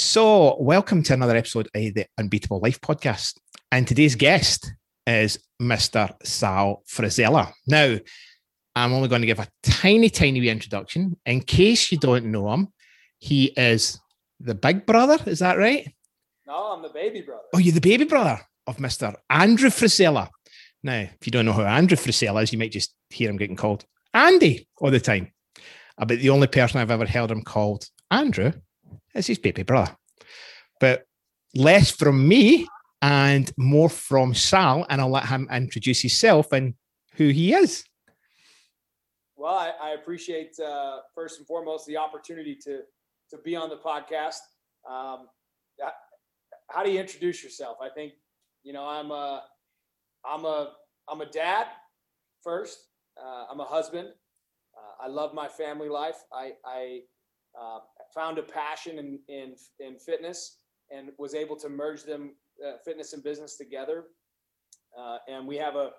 So, welcome to another episode of the Unbeatable Life podcast. And today's guest is Mr. Sal Frisella. Now, I'm only going to give a tiny, tiny wee introduction. In case you don't know him, he is the big brother. Is that right? No, I'm the baby brother. Oh, you're the baby brother of Mr. Andrew Frisella. Now, if you don't know who Andrew Frisella is, you might just hear him getting called Andy all the time. Uh, I bet the only person I've ever heard him called Andrew is his baby brother. But less from me and more from Sal, and I'll let him introduce himself and who he is. Well, I, I appreciate uh, first and foremost the opportunity to to be on the podcast. Um, how do you introduce yourself? I think you know I'm a I'm a I'm a dad first. Uh, I'm a husband. Uh, I love my family life. I I uh, found a passion in, in, in fitness and was able to merge them, uh, fitness and business together. Uh, and we have a,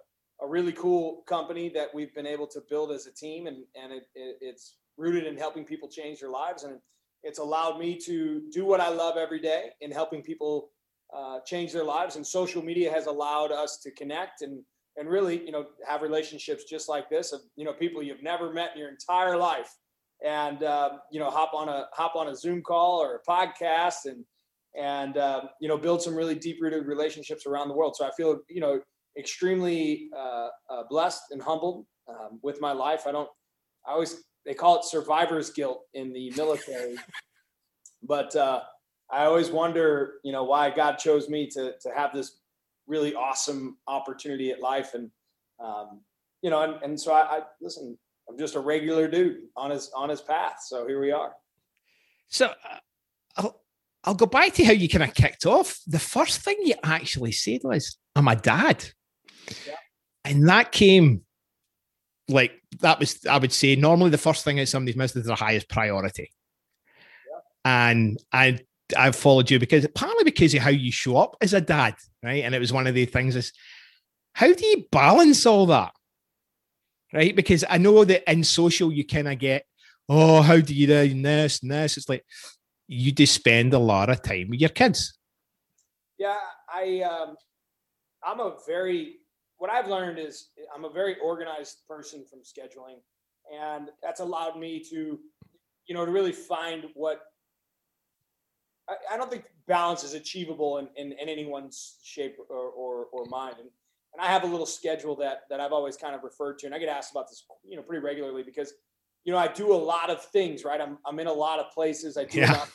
a really cool company that we've been able to build as a team and, and it, it, it's rooted in helping people change their lives. And it's allowed me to do what I love every day in helping people uh, change their lives. And social media has allowed us to connect and, and really, you know, have relationships just like this of, you know, people you've never met in your entire life and uh, you know hop on a hop on a Zoom call or a podcast and and uh, you know build some really deep rooted relationships around the world. So I feel you know extremely uh, uh, blessed and humbled um, with my life. I don't. I always they call it survivor's guilt in the military, but uh, I always wonder you know why God chose me to to have this really awesome opportunity at life and um, you know and, and so I, I listen I'm just a regular dude on his on his path. So here we are. So uh, I'll I'll go back to how you kind of kicked off. The first thing you actually said was, "I'm a dad," yeah. and that came like that was I would say normally the first thing that somebody's missed is the highest priority. Yeah. And I I've followed you because partly because of how you show up as a dad, right? And it was one of the things is how do you balance all that? Right? Because I know that in social you kind of get, oh, how do you do this and this? It's like you just spend a lot of time with your kids. Yeah, I um, I'm a very what I've learned is I'm a very organized person from scheduling, and that's allowed me to, you know, to really find what I, I don't think balance is achievable in, in, in anyone's shape or, or, or mind. And and I have a little schedule that that I've always kind of referred to, and I get asked about this, you know, pretty regularly because, you know, I do a lot of things, right? I'm I'm in a lot of places. I do, yeah. lot,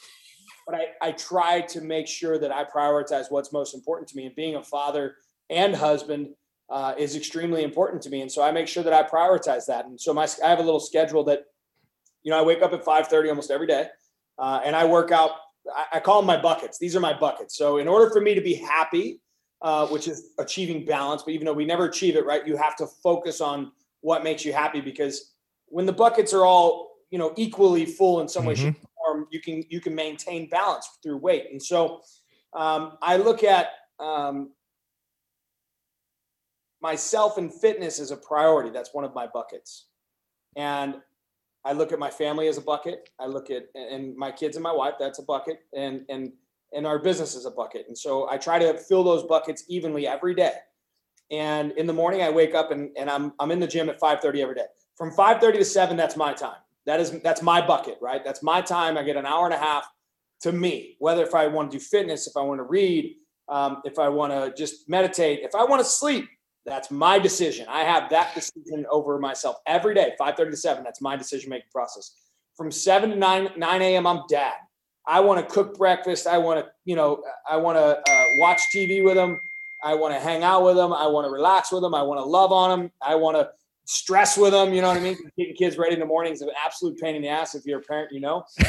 but I I try to make sure that I prioritize what's most important to me, and being a father and husband uh, is extremely important to me, and so I make sure that I prioritize that. And so my I have a little schedule that, you know, I wake up at 5:30 almost every day, uh, and I work out. I, I call them my buckets. These are my buckets. So in order for me to be happy uh, which is achieving balance. But even though we never achieve it, right, you have to focus on what makes you happy because when the buckets are all you know equally full in some way, mm-hmm. shape, form, you can you can maintain balance through weight. And so um, I look at um, myself and fitness as a priority. That's one of my buckets, and I look at my family as a bucket. I look at and my kids and my wife. That's a bucket, and and and our business is a bucket. And so I try to fill those buckets evenly every day. And in the morning, I wake up and, and I'm, I'm in the gym at 5.30 every day. From 5.30 to 7, that's my time. That is, that's my bucket, right? That's my time. I get an hour and a half to me, whether if I want to do fitness, if I want to read, um, if I want to just meditate, if I want to sleep, that's my decision. I have that decision over myself every day, 5.30 to 7. That's my decision-making process. From 7 to 9, 9 a.m., I'm dad. I want to cook breakfast. I want to, you know, I want to uh, watch TV with them. I want to hang out with them. I want to relax with them. I want to love on them. I want to stress with them. You know what I mean? Getting kids ready in the morning is an absolute pain in the ass. If you're a parent, you know.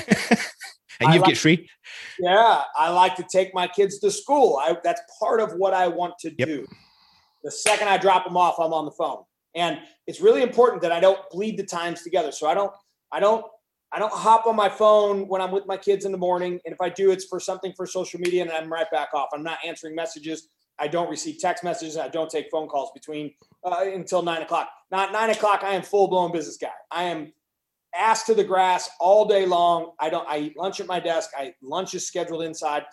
and you like, get free. Yeah, I like to take my kids to school. I, that's part of what I want to yep. do. The second I drop them off, I'm on the phone, and it's really important that I don't bleed the times together. So I don't, I don't I don't hop on my phone when I'm with my kids in the morning. And if I do, it's for something for social media and I'm right back off. I'm not answering messages. I don't receive text messages. I don't take phone calls between uh, until nine o'clock. Not nine o'clock. I am full blown business guy. I am ass to the grass all day long. I don't. I eat lunch at my desk. I lunch is scheduled inside.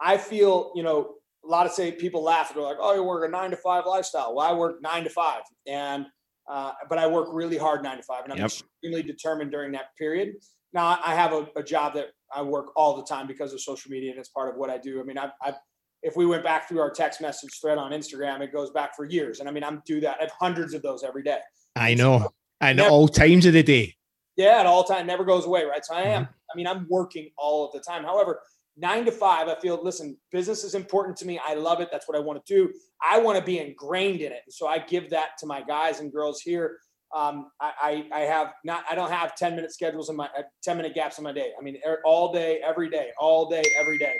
I feel, you know, a lot of say people laugh. They're like, "Oh, you work a nine to five lifestyle." Well, I work nine to five, and uh, but I work really hard nine to five, and I'm yep. extremely determined during that period. Now, I have a, a, job that I work all the time because of social media, and it's part of what I do. I mean, I've, I've if we went back through our text message thread on Instagram, it goes back for years, and I mean, I'm do that. I have hundreds of those every day. I know, and all times of the day. Yeah, at all time, never goes away, right? So I am. Mm-hmm. I mean, I'm working all of the time. However, nine to five, I feel, listen, business is important to me. I love it. That's what I want to do. I want to be ingrained in it. And so I give that to my guys and girls here. Um, I, I, I have not, I don't have 10 minute schedules in my uh, 10 minute gaps in my day. I mean, all day, every day, all day, every day.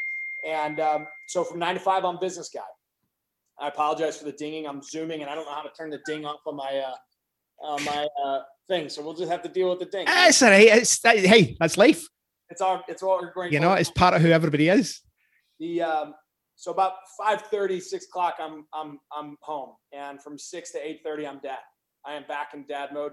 And um, so from nine to five, I'm business guy. I apologize for the dinging. I'm zooming and I don't know how to turn the ding off on my, uh, on my uh, thing. So we'll just have to deal with the ding. Right. It's, hey, that's life. It's all it's all going. You know, it's part of who everybody is. The um, so about 5 30, 6 o'clock, I'm I'm I'm home, and from six to eight thirty, I'm dad. I am back in dad mode.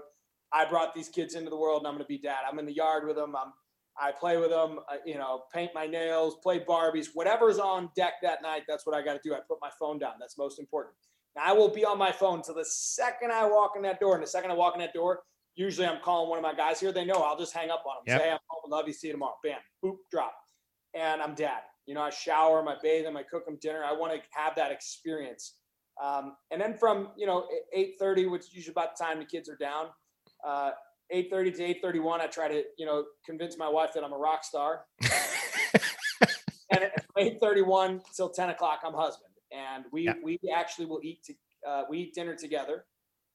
I brought these kids into the world, and I'm going to be dad. I'm in the yard with them. I'm I play with them. I, you know, paint my nails, play Barbies, whatever's on deck that night. That's what I got to do. I put my phone down. That's most important. Now, I will be on my phone till the second I walk in that door. And the second I walk in that door, usually I'm calling one of my guys here. They know I'll just hang up on them. Yep. Say, I'm home. Love you. See you tomorrow. Bam. Boop. Drop. And I'm dad. You know, I shower, I bathe them, I cook them dinner. I want to have that experience. Um, and then from you know 8:30, which is usually about the time the kids are down, uh, 8:30 to 8:31, I try to you know convince my wife that I'm a rock star. and at 8:31 till 10 o'clock, I'm husband, and we we actually will eat to, uh, we eat dinner together.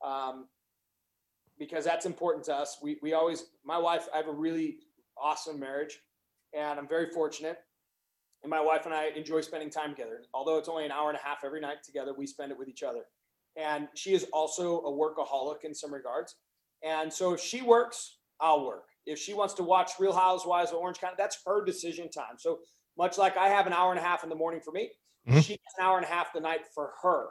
Um, because that's important to us. We, we always, my wife, I have a really awesome marriage and I'm very fortunate. And my wife and I enjoy spending time together. Although it's only an hour and a half every night together, we spend it with each other. And she is also a workaholic in some regards. And so if she works, I'll work. If she wants to watch Real Housewives of Orange County, that's her decision time. So much like I have an hour and a half in the morning for me, mm-hmm. she has an hour and a half the night for her.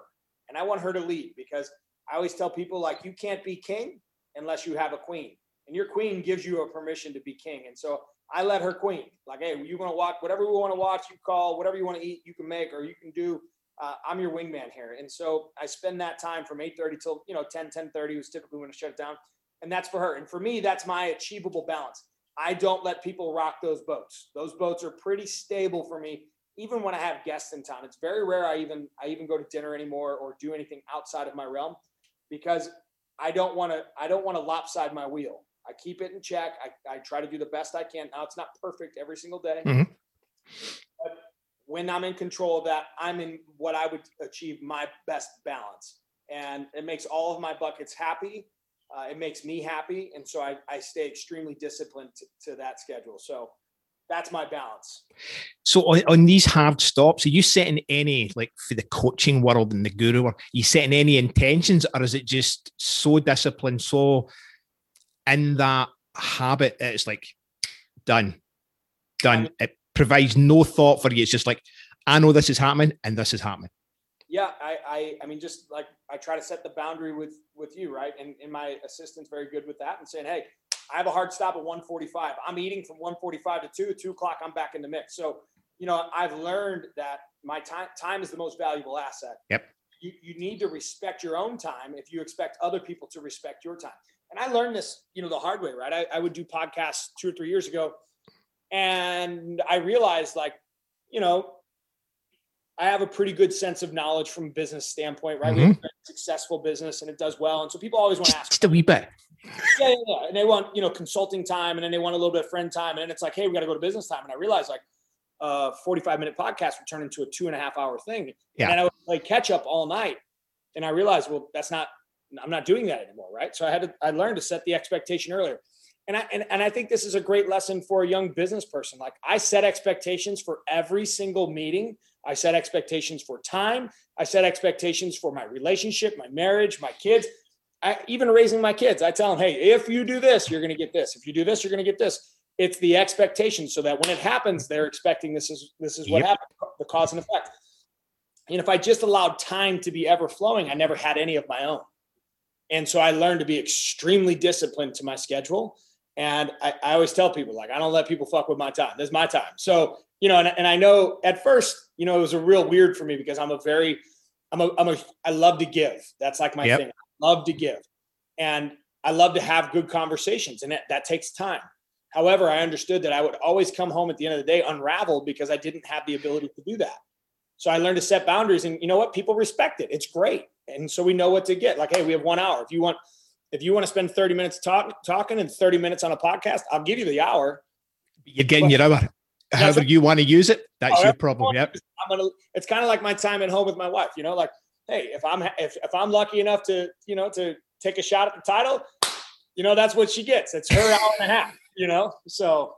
And I want her to lead because I always tell people like you can't be king unless you have a queen. And your queen gives you a permission to be king. And so I let her queen. Like, hey, you want to watch whatever we want to watch, you call, whatever you want to eat, you can make or you can do. Uh, I'm your wingman here. And so I spend that time from 8:30 till you know 10, 10 30 was typically when I shut it down. And that's for her. And for me, that's my achievable balance. I don't let people rock those boats. Those boats are pretty stable for me, even when I have guests in town. It's very rare I even I even go to dinner anymore or do anything outside of my realm because I don't want to I don't want to lopside my wheel. I keep it in check. I, I try to do the best I can. Now it's not perfect every single day. Mm-hmm. But when I'm in control of that, I'm in what I would achieve my best balance. And it makes all of my buckets happy. Uh, it makes me happy. And so I, I stay extremely disciplined to, to that schedule. So that's my balance. So on, on, these hard stops, are you setting any like for the coaching world and the guru? Are you setting any intentions, or is it just so disciplined, so in that habit that it's like done, done? It provides no thought for you. It's just like I know this is happening and this is happening. Yeah, I, I, I mean, just like I try to set the boundary with with you, right? And, and my assistant's very good with that and saying, hey, I have a hard stop at 145. I'm eating from 145 to 2. 2 o'clock, I'm back in the mix. So, you know, I've learned that my time time is the most valuable asset. Yep. You, you need to respect your own time if you expect other people to respect your time. And I learned this, you know, the hard way, right? I, I would do podcasts two or three years ago. And I realized like, you know, I have a pretty good sense of knowledge from a business standpoint, right? Mm-hmm. We have a successful business and it does well. And so people always want to ask. Just a wee bit. Yeah, yeah, yeah. And they want, you know, consulting time and then they want a little bit of friend time. And then it's like, hey, we got to go to business time. And I realized like a 45 minute podcast would turn into a two and a half hour thing. Yeah. And I would play catch up all night. And I realized, well, that's not, I'm not doing that anymore. Right. So I had to, I learned to set the expectation earlier. And I, and, and I think this is a great lesson for a young business person. Like I set expectations for every single meeting I set expectations for time. I set expectations for my relationship, my marriage, my kids. I, even raising my kids, I tell them, hey, if you do this, you're going to get this. If you do this, you're going to get this. It's the expectation so that when it happens, they're expecting this is this is what yep. happened, the cause and effect. And if I just allowed time to be ever flowing, I never had any of my own. And so I learned to be extremely disciplined to my schedule And I, I always tell people, like, I don't let people fuck with my time. This is my time. So, you know, and, and I know at first, you know, it was a real weird for me because I'm a very, I'm a, I'm a, I love to give. That's like my yep. thing. Love to give. And I love to have good conversations and that, that takes time. However, I understood that I would always come home at the end of the day unraveled because I didn't have the ability to do that. So I learned to set boundaries and you know what? People respect it. It's great. And so we know what to get. Like, hey, we have one hour. If you want, if you want to spend 30 minutes talk, talking and 30 minutes on a podcast, I'll give you the hour. You're getting but, your hour. However you want to use it, that's oh, your problem. Yep. I'm gonna it's kind of like my time at home with my wife, you know, like, hey, if I'm if, if I'm lucky enough to, you know, to take a shot at the title, you know, that's what she gets. It's her hour and a half, you know. So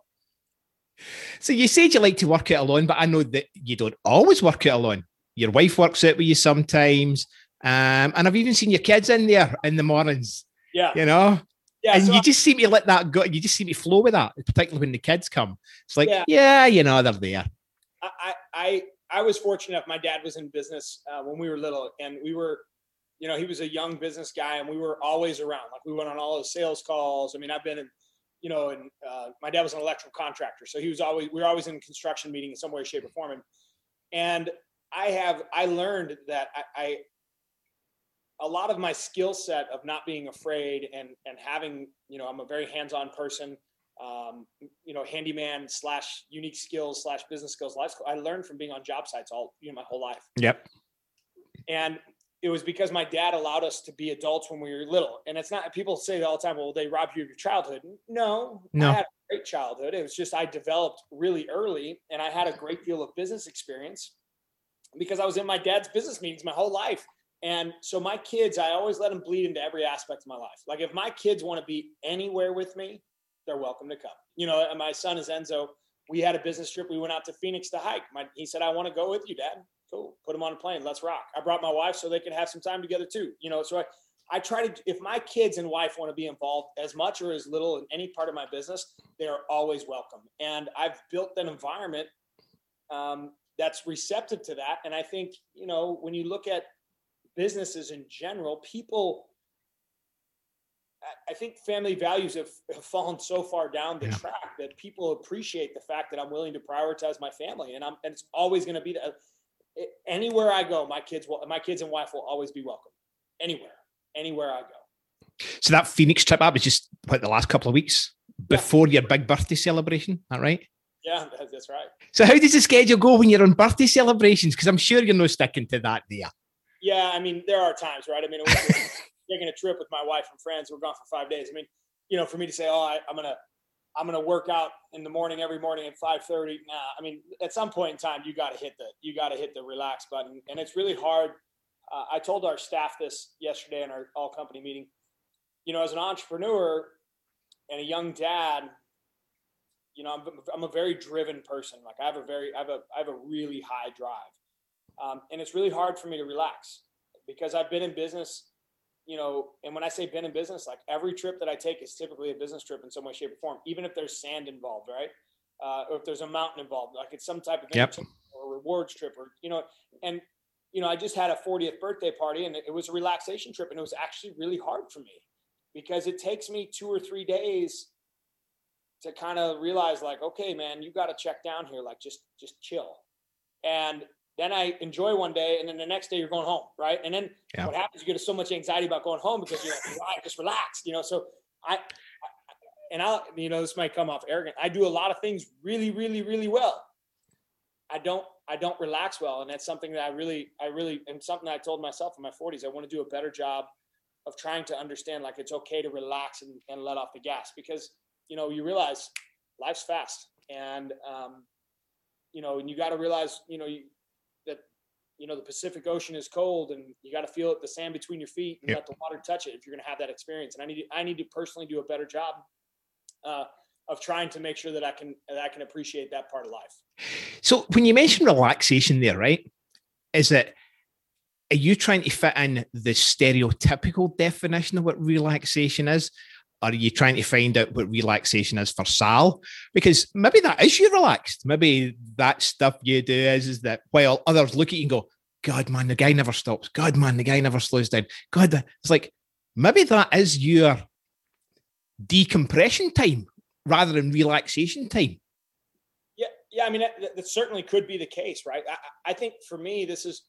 so you said you like to work it alone, but I know that you don't always work it alone. Your wife works out with you sometimes. Um, and I've even seen your kids in there in the mornings. Yeah. You know? Yeah. And so you I, just seem to let that go. You just seem to flow with that, particularly when the kids come. It's like, yeah, yeah you know, they're there. I, I, I was fortunate enough. My dad was in business uh, when we were little, and we were, you know, he was a young business guy, and we were always around. Like we went on all his sales calls. I mean, I've been in, you know, and uh, my dad was an electrical contractor, so he was always we were always in construction meeting in some way, shape, or form. And, and I have I learned that I, I a lot of my skill set of not being afraid and and having you know i'm a very hands-on person um, you know handyman slash unique skills slash business skills life i learned from being on job sites all you know my whole life. Yep. And it was because my dad allowed us to be adults when we were little. And it's not people say all the time well they robbed you of your childhood. No no. I had a great childhood. It was just i developed really early and i had a great deal of business experience because i was in my dad's business meetings my whole life. And so my kids, I always let them bleed into every aspect of my life. Like if my kids want to be anywhere with me, they're welcome to come. You know, and my son is Enzo. We had a business trip. We went out to Phoenix to hike. My, he said, I want to go with you, dad. Cool. Put him on a plane. Let's rock. I brought my wife so they could have some time together too. You know, so I, I try to, if my kids and wife want to be involved as much or as little in any part of my business, they are always welcome. And I've built an environment um, that's receptive to that. And I think, you know, when you look at businesses in general, people, I think family values have, have fallen so far down the yeah. track that people appreciate the fact that I'm willing to prioritize my family, and I'm and it's always going to be that. Eh, anywhere I go. My kids will, my kids and wife will always be welcome. Anywhere, anywhere I go. So that Phoenix trip up was just like the last couple of weeks before yeah. your big birthday celebration. That right? Yeah, that's right. So how does the schedule go when you're on birthday celebrations? Because I'm sure you're not sticking to that there. Yeah, I mean, there are times, right? I mean, taking a trip with my wife and friends. We're gone for five days. I mean, you know, for me to say, "Oh, I, am gonna, I'm gonna work out in the morning every morning at 5:30." Nah, I mean, at some point in time, you got to hit the, you got to hit the relax button, and it's really hard. Uh, I told our staff this yesterday in our all company meeting. You know, as an entrepreneur and a young dad, you know, I'm, I'm a very driven person. Like I have a very, I have a, I have a really high drive um, and it's really hard for me to relax because I've been in business, you know, and when I say been in business, like every trip that I take is typically a business trip in some way, shape, or form, even if there's sand involved, right? Uh, or if there's a mountain involved, like it's some type of yep. or rewards trip, or you know, and you know, I just had a 40th birthday party, and it was a relaxation trip, and it was actually really hard for me because it takes me two or three days to kind of realize, like, okay, man, you got to check down here, like, just just chill. And then I enjoy one day, and then the next day you're going home, right? And then yeah. what happens? You get so much anxiety about going home because you're like, right, just relax, you know. So I, and I, you know, this might come off arrogant. I do a lot of things really, really, really well. I don't, I don't relax well, and that's something that I really, I really, and something that I told myself in my 40s. I want to do a better job of trying to understand, like it's okay to relax and, and let off the gas because you know you realize life's fast, and um, you know, and you got to realize, you know, you, you know the Pacific Ocean is cold and you got to feel it the sand between your feet and yep. let the water touch it if you're going to have that experience. And I need to, I need to personally do a better job uh, of trying to make sure that I can that I can appreciate that part of life. So when you mention relaxation there, right? Is it are you trying to fit in the stereotypical definition of what relaxation is? Are you trying to find out what relaxation is for Sal? Because maybe that is you relaxed. Maybe that stuff you do is, is that while others look at you and go, God, man, the guy never stops. God, man, the guy never slows down. God, it's like maybe that is your decompression time rather than relaxation time. Yeah, yeah. I mean, that, that certainly could be the case, right? I, I think for me, this is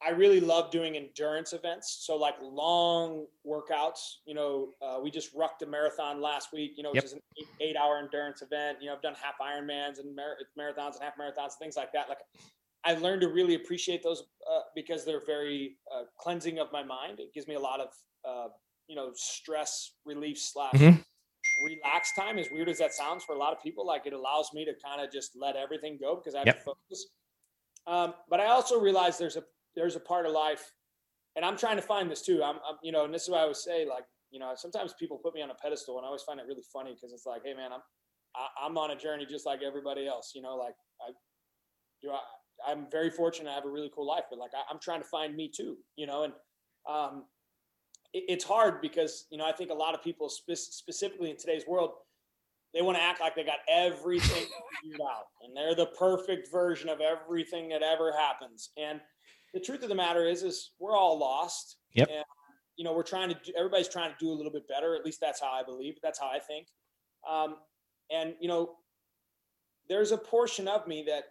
I really love doing endurance events. So like long workouts, you know, uh, we just rucked a marathon last week, you know, which yep. is an eight, eight, hour endurance event. You know, I've done half Ironmans and mar- marathons and half marathons, things like that. Like I learned to really appreciate those uh, because they're very uh, cleansing of my mind. It gives me a lot of, uh, you know, stress relief slash mm-hmm. relax time. As weird as that sounds for a lot of people, like it allows me to kind of just let everything go because I have yep. to focus. Um, but I also realize there's a there's a part of life, and I'm trying to find this too. I'm, I'm, you know, and this is what I would say, like, you know, sometimes people put me on a pedestal, and I always find it really funny because it's like, hey, man, I'm, I, am on a journey just like everybody else. You know, like I, you know, I, I'm very fortunate. I have a really cool life, but like I, am trying to find me too. You know, and um, it, it's hard because you know I think a lot of people, spe- specifically in today's world, they want to act like they got everything figured out and they're the perfect version of everything that ever happens. And the truth of the matter is, is we're all lost. Yep. And, you know, we're trying to, do, everybody's trying to do a little bit better. At least that's how I believe. That's how I think. Um, and, you know, there's a portion of me that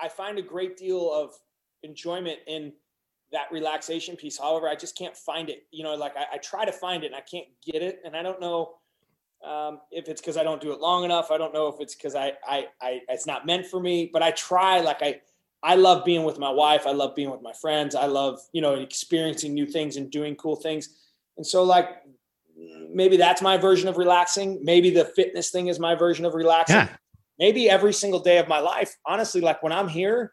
I find a great deal of enjoyment in that relaxation piece. However, I just can't find it. You know, like I, I try to find it and I can't get it. And I don't know um, if it's because I don't do it long enough. I don't know if it's because I, I, I, it's not meant for me. But I try. Like I, I love being with my wife. I love being with my friends. I love, you know, experiencing new things and doing cool things. And so, like, maybe that's my version of relaxing. Maybe the fitness thing is my version of relaxing. Yeah. Maybe every single day of my life, honestly, like when I'm here,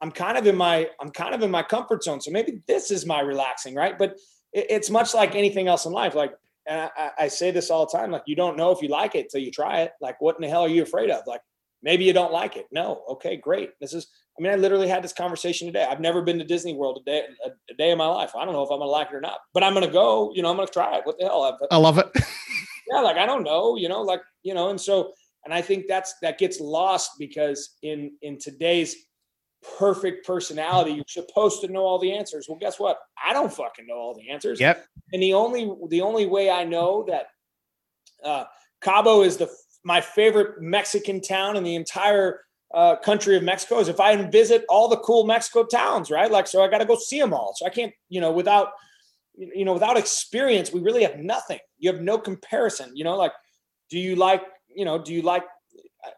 I'm kind of in my, I'm kind of in my comfort zone. So maybe this is my relaxing, right? But it, it's much like anything else in life. Like, and I, I say this all the time, like, you don't know if you like it till you try it. Like, what in the hell are you afraid of? Like, maybe you don't like it. No. Okay, great. This is, I mean, I literally had this conversation today. I've never been to Disney World a day, a, a day in my life. I don't know if I'm gonna like it or not, but I'm gonna go. You know, I'm gonna try it. What the hell? I, I love it. yeah, like I don't know. You know, like you know, and so, and I think that's that gets lost because in in today's perfect personality, you're supposed to know all the answers. Well, guess what? I don't fucking know all the answers. Yep. And the only the only way I know that uh, Cabo is the my favorite Mexican town in the entire uh, country of Mexico is if I visit all the cool Mexico towns, right? Like, so I got to go see them all. So I can't, you know, without, you know, without experience, we really have nothing. You have no comparison. You know, like, do you like, you know, do you like?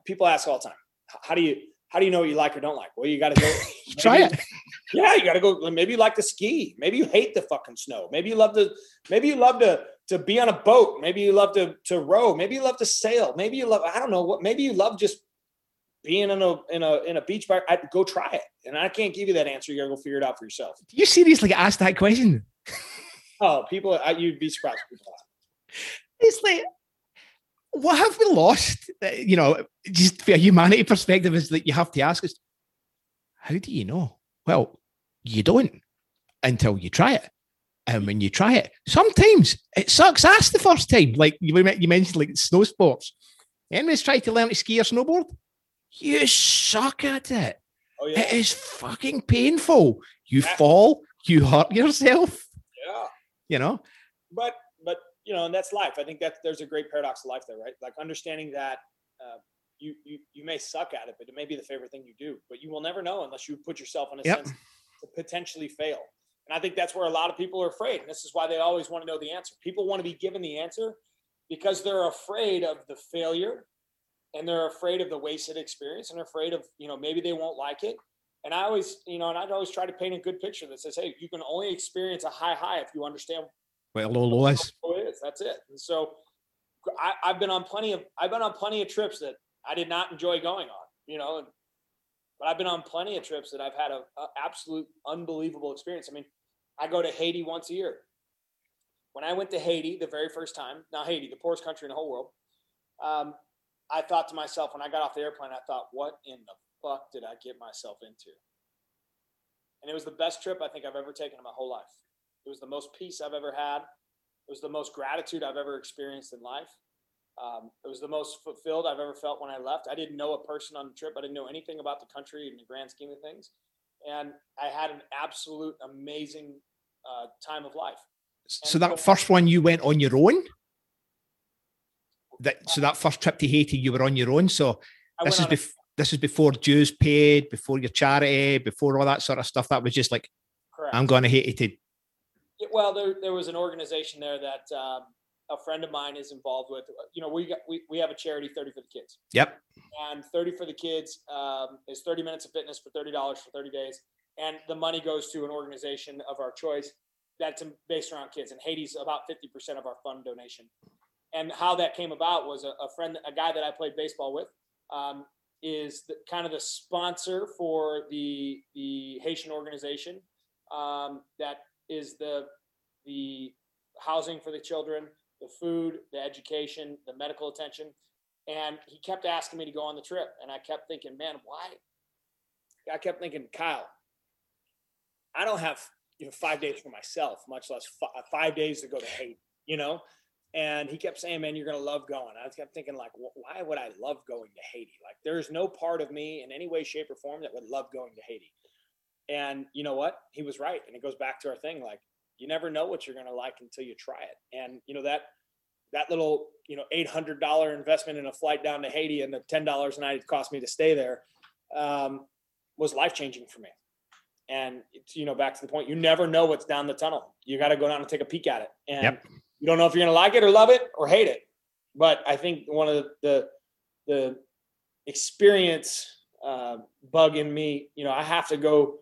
People ask all the time, how do you, how do you know what you like or don't like? Well, you got to go try it. Yeah, you got to go. Maybe you like to ski. Maybe you hate the fucking snow. Maybe you love to. Maybe you love to to be on a boat. Maybe you love to to row. Maybe you love to sail. Maybe you love. I don't know what. Maybe you love just being in a in a in a beach bar, I'd go try it. And I can't give you that answer. You gotta go figure it out for yourself. Do you seriously ask that question? oh, people, I, you'd be surprised. It's like, what have we lost? You know, just for a humanity perspective, is that you have to ask us, how do you know? Well, you don't until you try it. And when you try it, sometimes it sucks ass the first time. Like you, you mentioned, like snow sports. Anybody's tried to learn to ski or snowboard? You suck at it. Oh, yeah. It is fucking painful. You yeah. fall, you hurt yourself. Yeah. You know? But, but, you know, and that's life. I think that there's a great paradox of life there, right? Like understanding that uh, you, you, you may suck at it, but it may be the favorite thing you do, but you will never know unless you put yourself in a yep. sense to potentially fail. And I think that's where a lot of people are afraid. And this is why they always want to know the answer. People want to be given the answer because they're afraid of the failure and they're afraid of the wasted experience and afraid of you know maybe they won't like it. And i always you know and i'd always try to paint a good picture that says hey you can only experience a high high if you understand well low low is. is that's it. And so I, i've been on plenty of i've been on plenty of trips that i did not enjoy going on you know and, but i've been on plenty of trips that i've had a, a absolute unbelievable experience. I mean i go to haiti once a year. When i went to haiti the very first time now haiti the poorest country in the whole world um, I thought to myself when I got off the airplane, I thought, what in the fuck did I get myself into? And it was the best trip I think I've ever taken in my whole life. It was the most peace I've ever had. It was the most gratitude I've ever experienced in life. Um, it was the most fulfilled I've ever felt when I left. I didn't know a person on the trip. I didn't know anything about the country in the grand scheme of things. And I had an absolute amazing uh, time of life. So that first one you went on your own. That so that first trip to Haiti you were on your own. So I this is bef- this is before dues paid, before your charity, before all that sort of stuff. That was just like correct. I'm going to Haiti to Yeah, well, there, there was an organization there that um, a friend of mine is involved with. You know, we got we, we have a charity, Thirty for the Kids, Yep. and Thirty for the Kids um, is thirty minutes of fitness for thirty dollars for thirty days, and the money goes to an organization of our choice that's based around kids. And Haiti's about fifty percent of our fund donation. And how that came about was a, a friend, a guy that I played baseball with, um, is the, kind of the sponsor for the the Haitian organization um, that is the the housing for the children, the food, the education, the medical attention. And he kept asking me to go on the trip. And I kept thinking, man, why? I kept thinking, Kyle, I don't have you know five days for myself, much less fi- five days to go to Haiti, you know? And he kept saying, man, you're to love going. I kept thinking like, why would I love going to Haiti? Like there's no part of me in any way, shape or form that would love going to Haiti. And you know what? He was right. And it goes back to our thing. Like you never know what you're to like until you try it. And you know, that, that little, you know, $800 investment in a flight down to Haiti and the $10 a night it cost me to stay there um, was life-changing for me. And you know, back to the point, you never know what's down the tunnel. You got to go down and take a peek at it. And Yep. You don't know if you're going to like it or love it or hate it. But I think one of the, the, the experience uh, bug in me, you know, I have to go,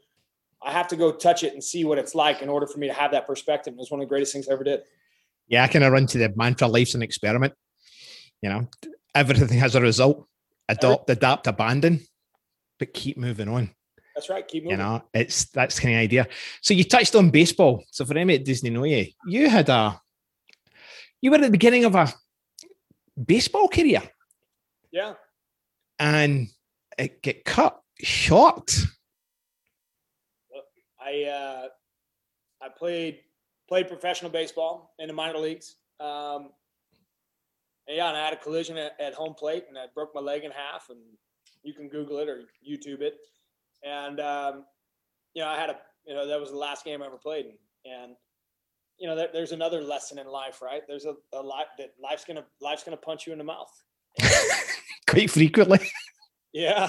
I have to go touch it and see what it's like in order for me to have that perspective. It was one of the greatest things I ever did. Yeah, I kind of run to the mantra life's an experiment. You know, everything has a result. Adopt, adapt, abandon, but keep moving on. That's right. Keep moving. You know, it's that's kind of idea. So you touched on baseball. So for doesn't know you, you had a you were at the beginning of a baseball career Yeah. and it get cut short. I uh, I played played professional baseball in the minor leagues. Um, and yeah, and I had a collision at, at home plate, and I broke my leg in half. And you can Google it or YouTube it. And um, you know, I had a you know that was the last game I ever played, and, and you know, there, there's another lesson in life, right? There's a, a lot that life's gonna life's gonna punch you in the mouth. Quite frequently. Yeah.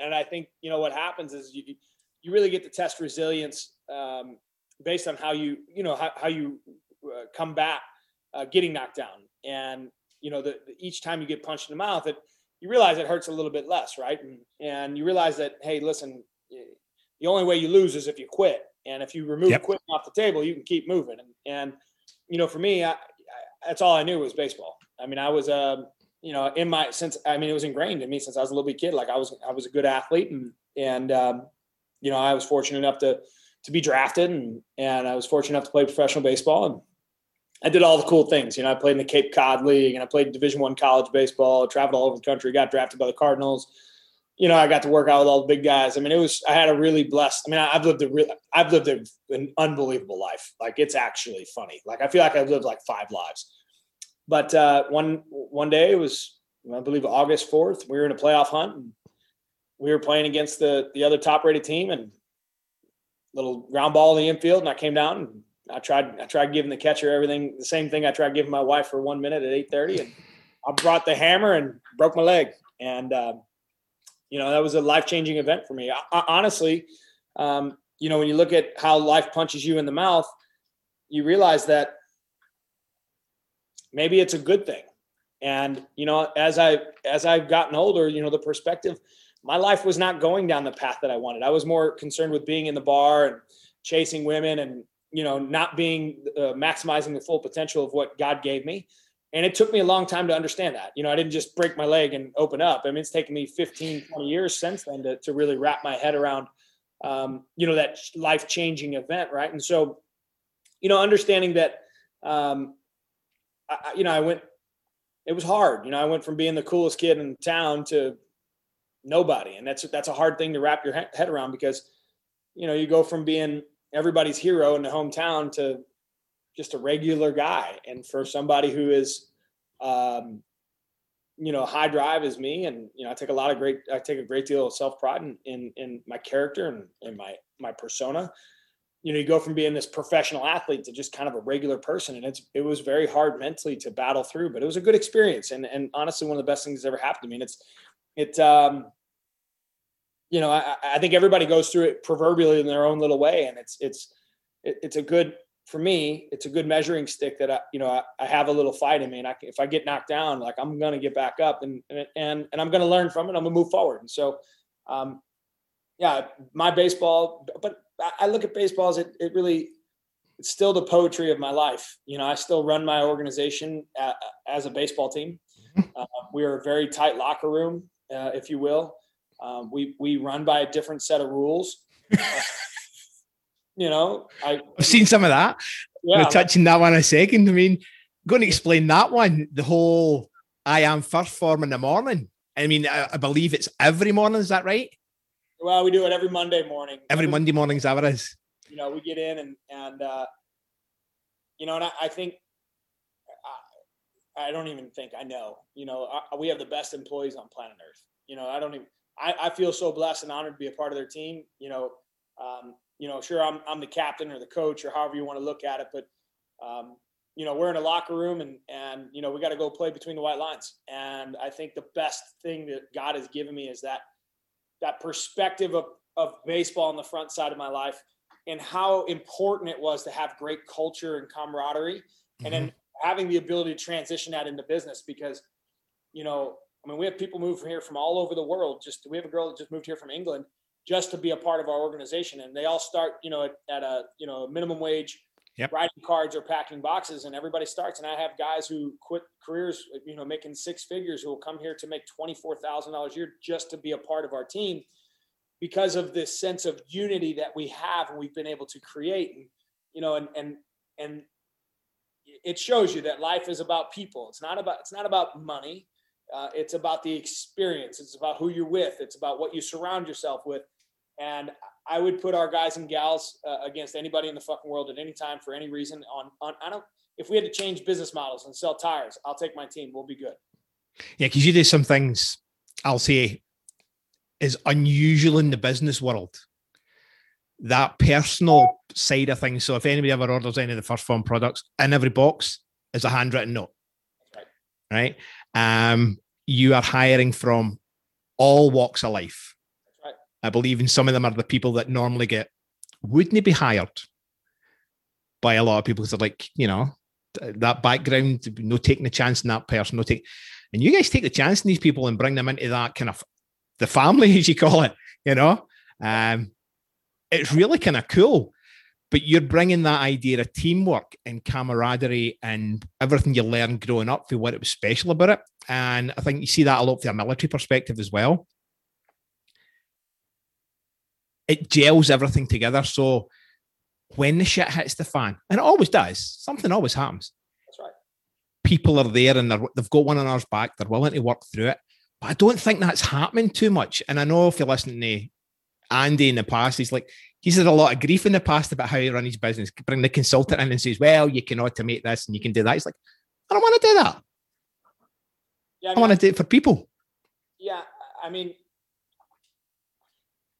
And I think you know what happens is you you really get to test resilience um, based on how you you know how, how you uh, come back uh, getting knocked down, and you know the, the- each time you get punched in the mouth, it you realize it hurts a little bit less, right? And, and you realize that hey, listen, the only way you lose is if you quit, and if you remove Yep. quitting off the table, you can keep moving. And and you know for me, I, I, that's all I knew was baseball. I mean, I was um, you know, in my since I mean it was ingrained in me since I was a little bit kid. Like I was I was a good athlete and and um, you know, I was fortunate enough to to be drafted and and I was fortunate enough to play professional baseball and I did all the cool things. You know, I played in the Cape Cod League and I played Division One college baseball, traveled all over the country, got drafted by the Cardinals. You know, I got to work out with all the big guys. I mean, it was I had a really blessed. I mean, I've lived a real, I've lived an unbelievable life. Like it's actually funny. Like I feel like I've lived like five lives. But uh, one one day it was I believe August fourth. We were in a playoff hunt. And we were playing against the the other top rated team and little ground ball in the infield, and I came down and I tried I tried giving the catcher everything the same thing I tried giving my wife for one minute at eight thirty, and I brought the hammer and broke my leg. And uh, you know that was a life changing event for me. I, honestly, um, you know when you look at how life punches you in the mouth, you realize that maybe it's a good thing. And you know, as I as I've gotten older, you know, the perspective, my life was not going down the path that I wanted. I was more concerned with being in the bar and chasing women, and you know, not being uh, maximizing the full potential of what God gave me. And it took me a long time to understand that. You know, I didn't just break my leg and open up. I mean, it's taken me 15, 20 years since then to, to really wrap my head around, um, you know, that life changing event. Right. And so, you know, understanding that, um, I, you know, I went, it was hard. You know, I went from being the coolest kid in town to nobody. And that's, that's a hard thing to wrap your head around because, you know, you go from being everybody's hero in the hometown to just a regular guy. And for somebody who is, um, you know, high drive as me, and you know, I take a lot of great, I take a great deal of self pride in, in in my character and in my my persona. you know, you go from being this professional athlete to just kind of a regular person. And it's, it was very hard mentally to battle through, but it was a good experience. And, and honestly, one of the best things that's ever happened to me. And it's, it, um, you know, I, I think everybody goes through it proverbially in their own little way. And it's, it's, it, it's a good, for me, it's a good measuring stick that I, you know, I, I have a little fight in me. And I, if I get knocked down, like I'm going to get back up and, and, and, and I'm going to learn from it. I'm gonna move forward. And so, um, yeah, my baseball, but I look at baseball as it, it really, it's still the poetry of my life. You know, I still run my organization as a baseball team. Mm-hmm. Uh, we are a very tight locker room, uh, if you will. Um, we we run by a different set of rules. you know, I, have seen some of that. Yeah, We're touching that one a second. I mean, going to explain that one. The whole I am 1st Phorm in the morning. I mean, I, I believe it's every morning. Is that right? Well, we do it every Monday morning. Every, every Monday morning, is what? You know, we get in and and uh, you know, and I, I think I, I, don't even think I know. You know, I, we have the best employees on planet Earth. You know, I don't even. I, I feel so blessed and honored to be a part of their team. You know, um, you know, sure, I'm I'm the captain or the coach or however you want to look at it, but um, you know, we're in a locker room and and you know, we got to go play between the white lines. And I think the best thing that God has given me is that that perspective of, of baseball on the front side of my life and how important it was to have great culture and camaraderie mm-hmm. and then mm-hmm. having the ability to transition that into business because you know i mean we have people move from here from all over the world just we have a girl that just moved here from england just to be a part of our organization. And they all start you know at, at a you know minimum wage yep. writing cards or packing boxes. And everybody starts. And i have guys who quit careers you know making six figures who will come here to make $24000 a year just to be a part of our team because of this sense of unity that we have and we've been able to create. And you know and and and it shows you that life is about people. It's not about it's not about money. Uh, it's about the experience. It's about who you're with. It's about what you surround yourself with and I would put our guys and gals uh, against anybody in the fucking world at any time for any reason. On on I don't. If we had to change business models and sell tires, I'll take my team. We'll be good. Yeah, because you do some things. I'll say is unusual in the business world. That personal side of things. So if anybody ever orders any of the 1st Phorm products, in every box is a handwritten note. Right. Right. Um, you are hiring from all walks of life I believe in some of them are the people that normally get wouldn't be hired by a lot of people because they're like, you know, that background, no taking a chance in that person, no take. And you guys take the chance in these people and bring them into that kind of the family, as you call it, you know. Um, it's really kind of cool. But you're bringing that idea of teamwork and camaraderie and everything you learn growing up for what it was special about it. And I think you see that a lot from a military perspective as well it gels everything together. So when the shit hits the fan, and it always does, something always happens. That's right. People are there and they've got one another's back. They're willing to work through it. But I don't think that's happening too much. And I know if you're listening to Andy in the past, he's like, he's had a lot of grief in the past about how he run his business. Bring the consultant in and says, well, you can automate this and you can do that. He's like, I don't want to do that. Yeah, I, mean, I want to do it for people. Yeah. I mean,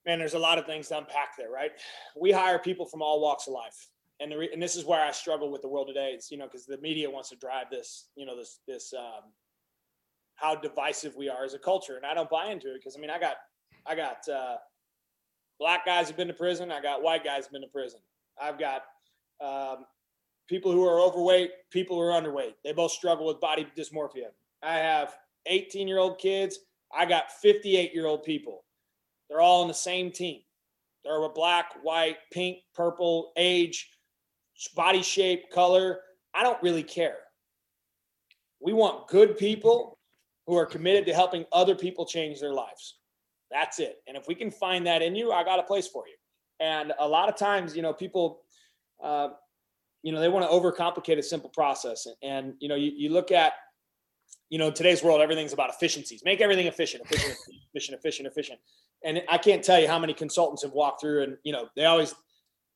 man, there's a lot of things to unpack there, right? We hire people from all walks of life. And, the re- and this is where I struggle with the world today. It's, you know, because the media wants to drive this, you know, this, this, um, how divisive we are as a culture. And I don't buy into it because I mean, I got, I got, uh, black guys have been to prison. I got white guys have been to prison. I've got, um, people who are overweight, people who are underweight. They both struggle with body dysmorphia. I have 18 year old kids. I got 58 year old people. They're all on the same team. They're a black, white, pink, purple, age, body shape, color. I don't really care. We want good people who are committed to helping other people change their lives. That's it. And if we can find that in you, I got a place for you. And a lot of times, you know, people, uh, you know, they want to overcomplicate a simple process. And, you know, you, you look at, you know, today's world, everything's about efficiencies. Make everything efficient, efficient, efficient, efficient, efficient and I can't tell you how many consultants have walked through and you know they always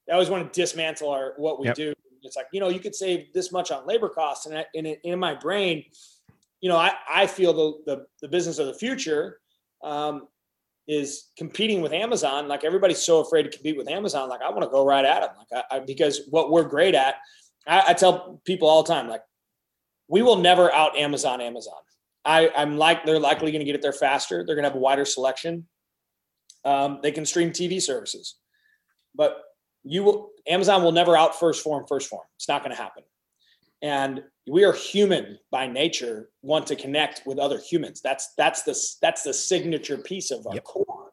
they always want to dismantle our what we yep. do. It's like you know you could save this much on labor costs, and in in my brain, you know I I feel the the, the business of the future. Um, is competing with Amazon. Like everybody's so afraid to compete with Amazon. Like I want to go right at them. Like I, I, because what we're great at, I, I, tell people all the time, like we will never out Amazon Amazon. I, I'm like they're likely going to get it there faster. They're going to have a wider selection. Um, they can stream TV services, but you will Amazon will never out 1st Phorm 1st Phorm. It's not going to happen. And we are human by nature, want to connect with other humans. That's that's the that's the signature piece of our yep. core.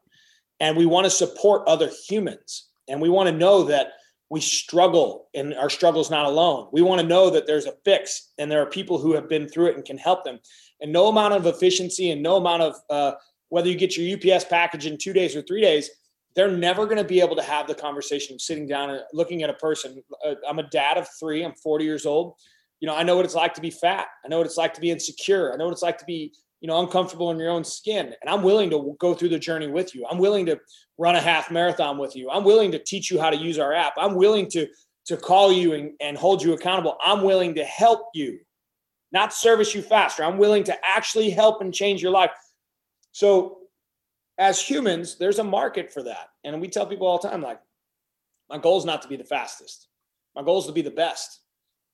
And we want to support other humans. And we want to know that we struggle and our struggle is not alone. We want to know that there's a fix and there are people who have been through it and can help them. And no amount of efficiency and no amount of uh, whether you get your UPS package in two days or three days, they're never going to be able to have the conversation of sitting down and looking at a person. Uh, I'm a dad of three. I'm 40 years old you know, I know what it's like to be fat. I know what it's like to be insecure. I know what it's like to be, you know, uncomfortable in your own skin. And I'm willing to go through the journey with you. I'm willing to run a half marathon with you. I'm willing to teach you how to use our app. I'm willing to to call you and, and hold you accountable. I'm willing to help you, not service you faster. I'm willing to actually help and change your life. So as humans, there's a market for that. And we tell people all the time, like, my goal is not to be the fastest. My goal is to be the best.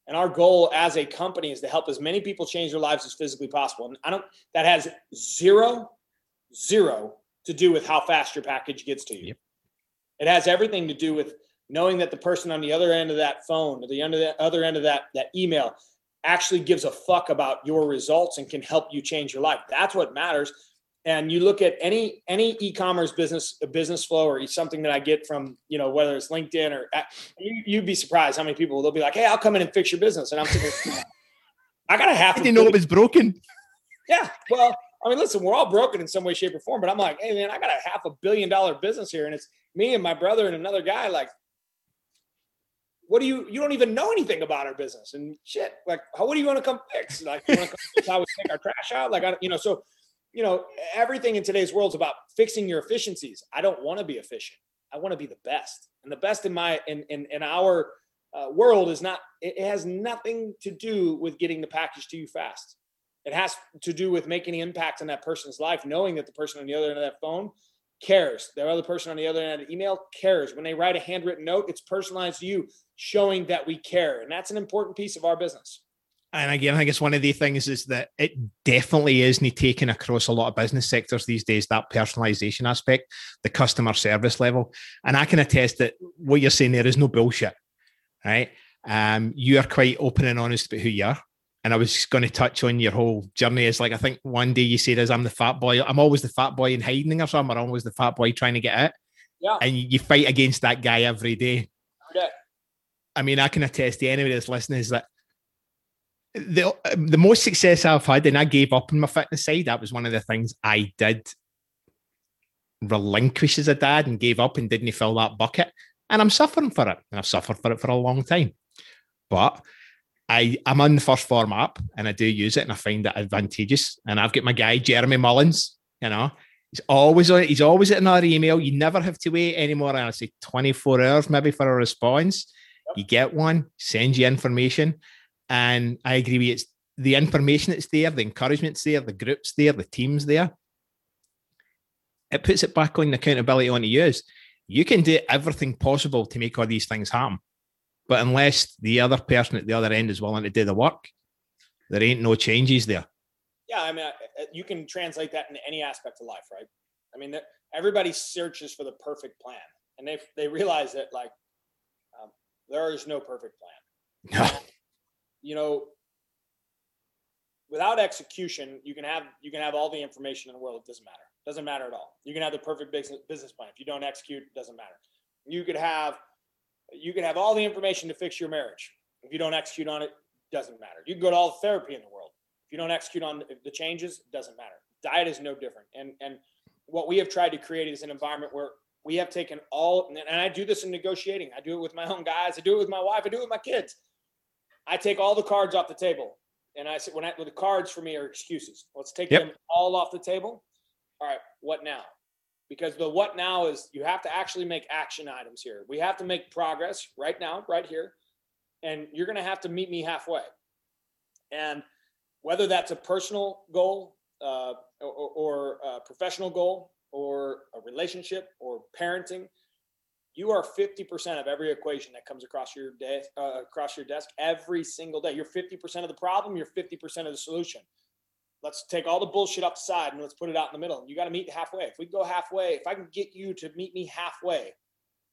And our goal as a company is to help as many people change their lives as physically possible. And I don't, that has zero, zero to do with how fast your package gets to you. Yep. It has everything to do with knowing that the person on the other end of that phone or the end of the other end of that, that email actually gives a fuck about your results and can help you change your life. That's what matters and you look at any any e-commerce business business flow or something that I get from you know whether it's LinkedIn or uh, you, would be surprised how many people they'll be like, "Hey, I'll come in and fix your business," and I'm thinking, "I got a half." I didn't know it was broken. Yeah, well, I mean, listen, we're all broken in some way, shape, or form, but I'm like, "Hey, man, I got a half a billion dollar business here, and it's me and my brother and another guy." Like, what do you? You don't even know anything about our business and shit. Like, how? What do you want to come fix? Like, you want to come how we take our trash out? Like, I, you know, so you know, everything in today's world is about fixing your efficiencies. I don't want to be efficient. I want to be the best. And the best in my in in, in our uh, world is not. It has nothing to do with getting the package to you fast. It has to do with making an impact on that person's life, knowing that the person on the other end of that phone cares. The other person on the other end of the email cares. When they write a handwritten note, it's personalized to you, showing that we care. And that's an important piece of our business. And again, I think it's one of the things is that it definitely isn't taken across a lot of business sectors these days, that personalization aspect, the customer service level. And I can attest that what you're saying there is no bullshit, right? Um, you are quite open and honest about who you are. And I was going to touch on your whole journey. Is like I think one day you said, "As I'm the fat boy, I'm always the fat boy in hiding or something, or always the fat boy trying to get out." Yeah. And you fight against that guy every day. Okay. I mean, I can attest to anybody that's listening is that the um, the most success I've had, and I gave up on my fitness side. That was one of the things I did relinquish as a dad and gave up and didn't fill that bucket. And I'm suffering for it, and I've suffered for it for a long time. But I I'm on the 1st Phorm app, and I do use it, and I find it advantageous. And I've got my guy Jeremy Mullins. You know, he's always on. He's always at another email. You never have to wait anymore. I say 24 hours maybe for a response. Yep. You get one, send you information and I agree with you. It's the information that's there, the encouragement's there, the group's there, the team's there. It puts it back on the accountability on you. You can do everything possible to make all these things happen. But unless the other person at the other end is willing to do the work, there ain't no changes there. Yeah, I mean, you can translate that into any aspect of life, right? I mean, everybody searches for the perfect plan, and they they realize that like um, there is no perfect plan. You know, without execution, you can have you can have all the information in the world. It doesn't matter. It doesn't matter at all. You can have the perfect business business plan. If you don't execute, it doesn't matter. You could have you could have all the information to fix your marriage. If you don't execute on it, it doesn't matter. You can go to all the therapy in the world. If you don't execute on the changes, it doesn't matter. Diet is no different. And and what we have tried to create is an environment where we have taken all and I do this in negotiating. I do it with my own guys. I do it with my wife. I do it with my kids. I take all the cards off the table. And I said, when I, the cards for me are excuses. Let's take yep. them all off the table. All right, what now? Because the what now is you have to actually make action items here. We have to make progress right now, right here. And you're going to have to meet me halfway. And whether that's a personal goal uh, or, or a professional goal, or a relationship or parenting, you are 50% of every equation that comes across your desk uh, across your desk every single day. You're 50% of the problem, you're 50% of the solution. Let's take all the bullshit up the side and let's put it out in the middle. You got to meet halfway. If we go halfway, if I can get you to meet me halfway,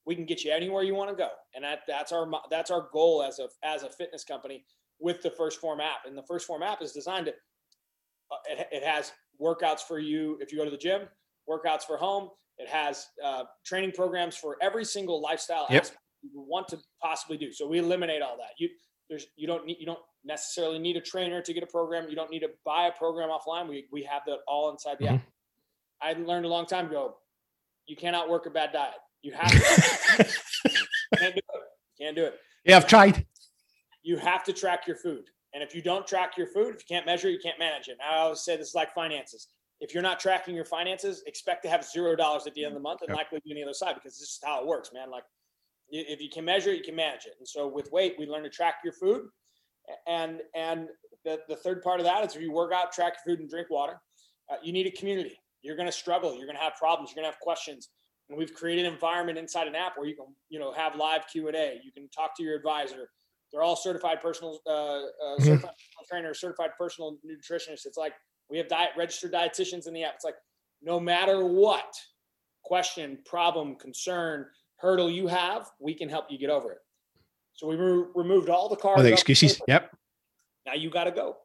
we can get you anywhere you want to go. And that that's our that's our goal as a as a fitness company with the 1st Phorm app. And the 1st Phorm app is designed to uh, it, it has workouts for you if you go to the gym, workouts for home. It has uh, training programs for every single lifestyle yep. aspect you want to possibly do. So we eliminate all that. You there's you don't need you don't necessarily need a trainer to get a program. You don't need to buy a program offline. We we have that all inside the mm-hmm. app. I learned a long time ago. You cannot work a bad diet. You have to. can't do it. Can't do it. Yeah, I've tried. You have to track your food. And if you don't track your food, if you can't measure, you can't manage it. I always say this is like finances if you're not tracking your finances, expect to have zero dollars at the end of the month and yep. likely be on the other side because this is how it works, man. Like if you can measure it, you can manage it. And so with weight, we learn to track your food. And and the, the third part of that is if you work out, track your food and drink water. Uh, you need a community. You're going to struggle. You're going to have problems. You're going to have questions. And we've created an environment inside an app where you can, you know, have live Q and A. You can talk to your advisor. They're all certified personal, uh, uh, mm-hmm. certified personal trainer, certified personal nutritionist. It's like we have diet registered dietitians in the app. It's like no matter what question, problem, concern, hurdle you have, we can help you get over it. So we re- removed all the cards. Oh, the excuses. Yep. Now you got to go.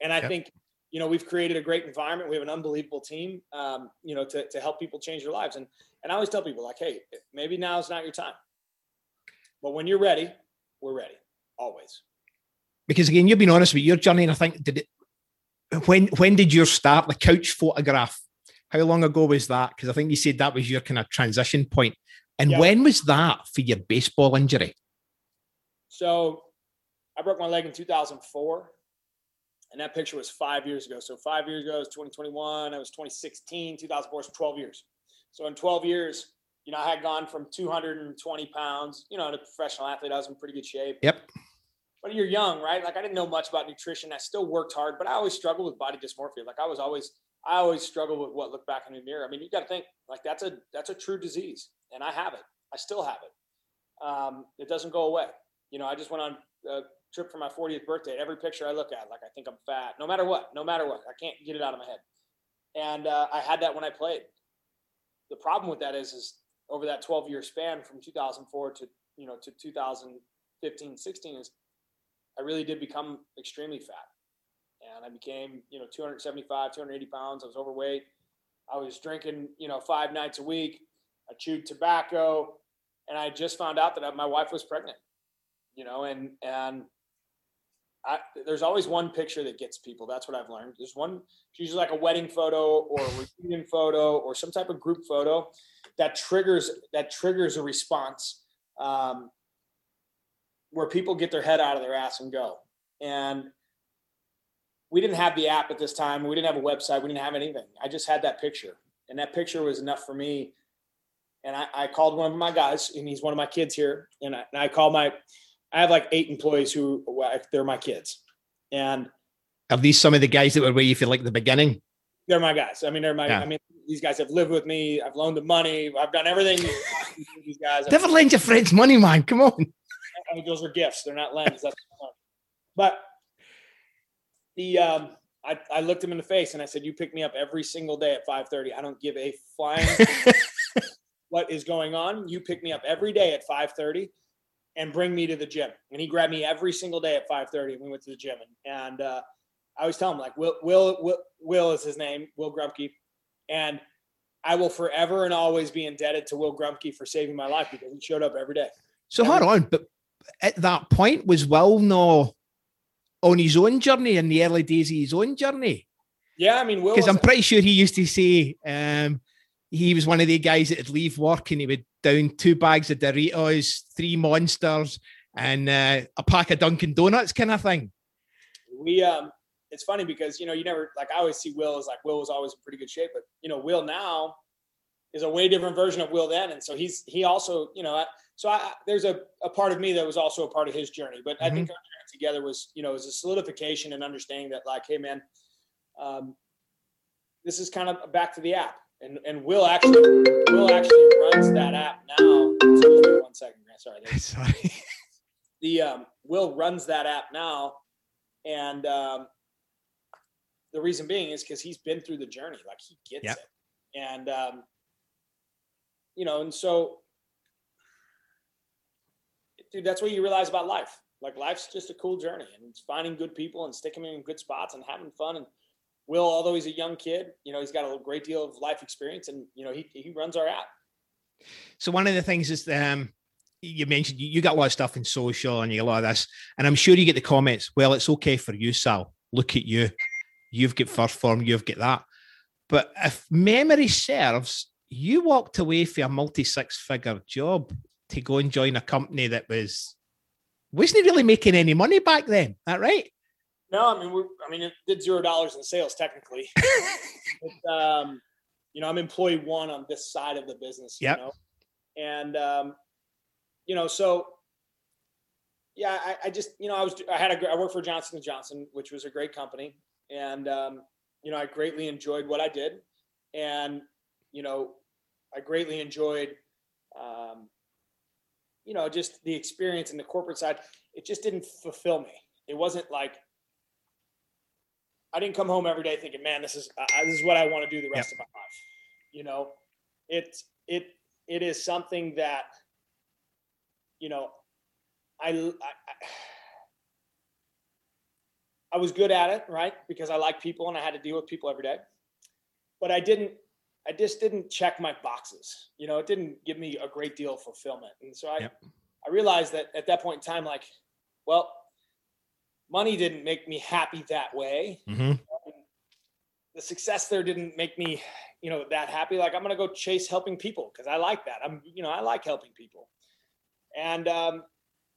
And I yep. think, you know, we've created a great environment. We have an unbelievable team, um, you know, to, to help people change their lives. And, and I always tell people like, Hey, maybe now is not your time, but when you're ready, we're ready always. Because again, you've been honest with your journey. And I think, did it, when when did you start the couch photograph? How long ago was that? Because I think you said that was your kind of transition point. And when was that for your baseball injury? So I broke my leg in 2004. And that picture was five years ago. So five years ago, it was 2021. I was 2016, 2004, was 12 years. So in 12 years, you know, I had gone from 220 pounds, you know, to a professional athlete, I was in pretty good shape. Yep but you're young, right? Like I didn't know much about nutrition. I still worked hard, but I always struggled with body dysmorphia. Like I was always, I always struggled with what looked back in the mirror. I mean, you got to think like that's a that's a true disease, and I have it. I still have it. Um, it doesn't go away. You know, I just went on a trip for my 40th birthday. Every picture I look at, like I think I'm fat. No matter what, no matter what, I can't get it out of my head. And uh, I had that when I played. The problem with that is, is over that 12 year span from 2004 to you know to 2015, 16 is I really did become extremely fat. And I became, you know, 275, 280 pounds. I was overweight. I was drinking, you know, five nights a week. I chewed tobacco. And I just found out that my wife was pregnant, you know, and, and I, there's always one picture that gets people. That's what I've learned. There's one, it's usually like a wedding photo or a reunion photo or some type of group photo that triggers that triggers a response um, where people get their head out of their ass and go. And we didn't have the app at this time. We didn't have a website. We didn't have anything. I just had that picture, and that picture was enough for me. And I, I called one of my guys, and he's one of my kids here. And I, and I called my, I have like eight employees who they're my kids. And are these some of the guys that were with you for like the beginning? They're my guys. I mean, they're my. Yeah. I mean, these guys have lived with me. I've loaned them money. I've done everything. these guys. Never lend your friends money, man. Come on. Those are gifts. They're not lens. That's but the um, I, I looked him in the face and I said, "You pick me up every single day at 5:30. I don't give a flying what is going on. You pick me up every day at 5:30 and bring me to the gym." And he grabbed me every single day at 5:30 and we went to the gym. And, and uh, I always tell him like, "Will Will Will Will is his name, Will Grumpke," and I will forever and always be indebted to Will Grumpke for saving my life because he showed up every day. So every hold on, but at that point was Will no on his own journey in the early days of his own journey? Yeah, I mean, because I'm pretty sure he used to say um, he was one of the guys that would leave work and he would down two bags of Doritos, three monsters, and uh, a pack of Dunkin' Donuts, kind of thing. We um, it's funny because you know you never like I always see Will as like Will was always in pretty good shape, but you know Will now is a way different version of Will then, and so he's he also you know so I, there's a, a part of me that was also a part of his journey. But mm-hmm. I think mm-hmm. our journey together was, you know, was a solidification and understanding that like, hey man, um, this is kind of back to the app. and and Will actually Will actually runs that app now. Me one second, Grant. Sorry. Sorry. The um, Will runs that app now, and um, the reason being is because he's been through the journey. Like he gets Yep. it, and um, you know, and so, dude, that's what you realize about life. Like life's just a cool journey, and it's finding good people and sticking them in good spots and having fun. And Will, although he's a young kid, you know, he's got a great deal of life experience, and you know, he he runs our app. So one of the things is um you mentioned you, got a lot of stuff in social and you get a lot of this, and I'm sure you get the comments. Well, it's okay for you, Sal. Look at you. You've got 1st Phorm. You've got that. But if memory serves, you walked away for a multi six figure job to go and join a company that was wasn't really making any money back then. That right? No, I mean, we're, I mean, it did zero dollars in sales technically. But, um, you know, I'm employee one on this side of the business. Yep. You know? And um, you know, so yeah, I, I just you know, I was I had a I worked for Johnson and Johnson, which was a great company, and um, you know, I greatly enjoyed what I did, and you know, I greatly enjoyed. Um, you know, just the experience in the corporate side, it just didn't fulfill me. It wasn't like I didn't come home every day thinking, "Man, this is uh, this is what I want to do the rest of my life." You know, it it it is something that you know I, I I- I was good at it, right? Because I like people and I had to deal with people every day. But I didn't I just didn't check my boxes. You know, it didn't give me a great deal of fulfillment. And so I Yep. I realized that at that point in time like well, money didn't make me happy that way Mm-hmm. the success there didn't make me you know that happy like i'm gonna go chase helping people because i like that i'm you know i like helping people and um,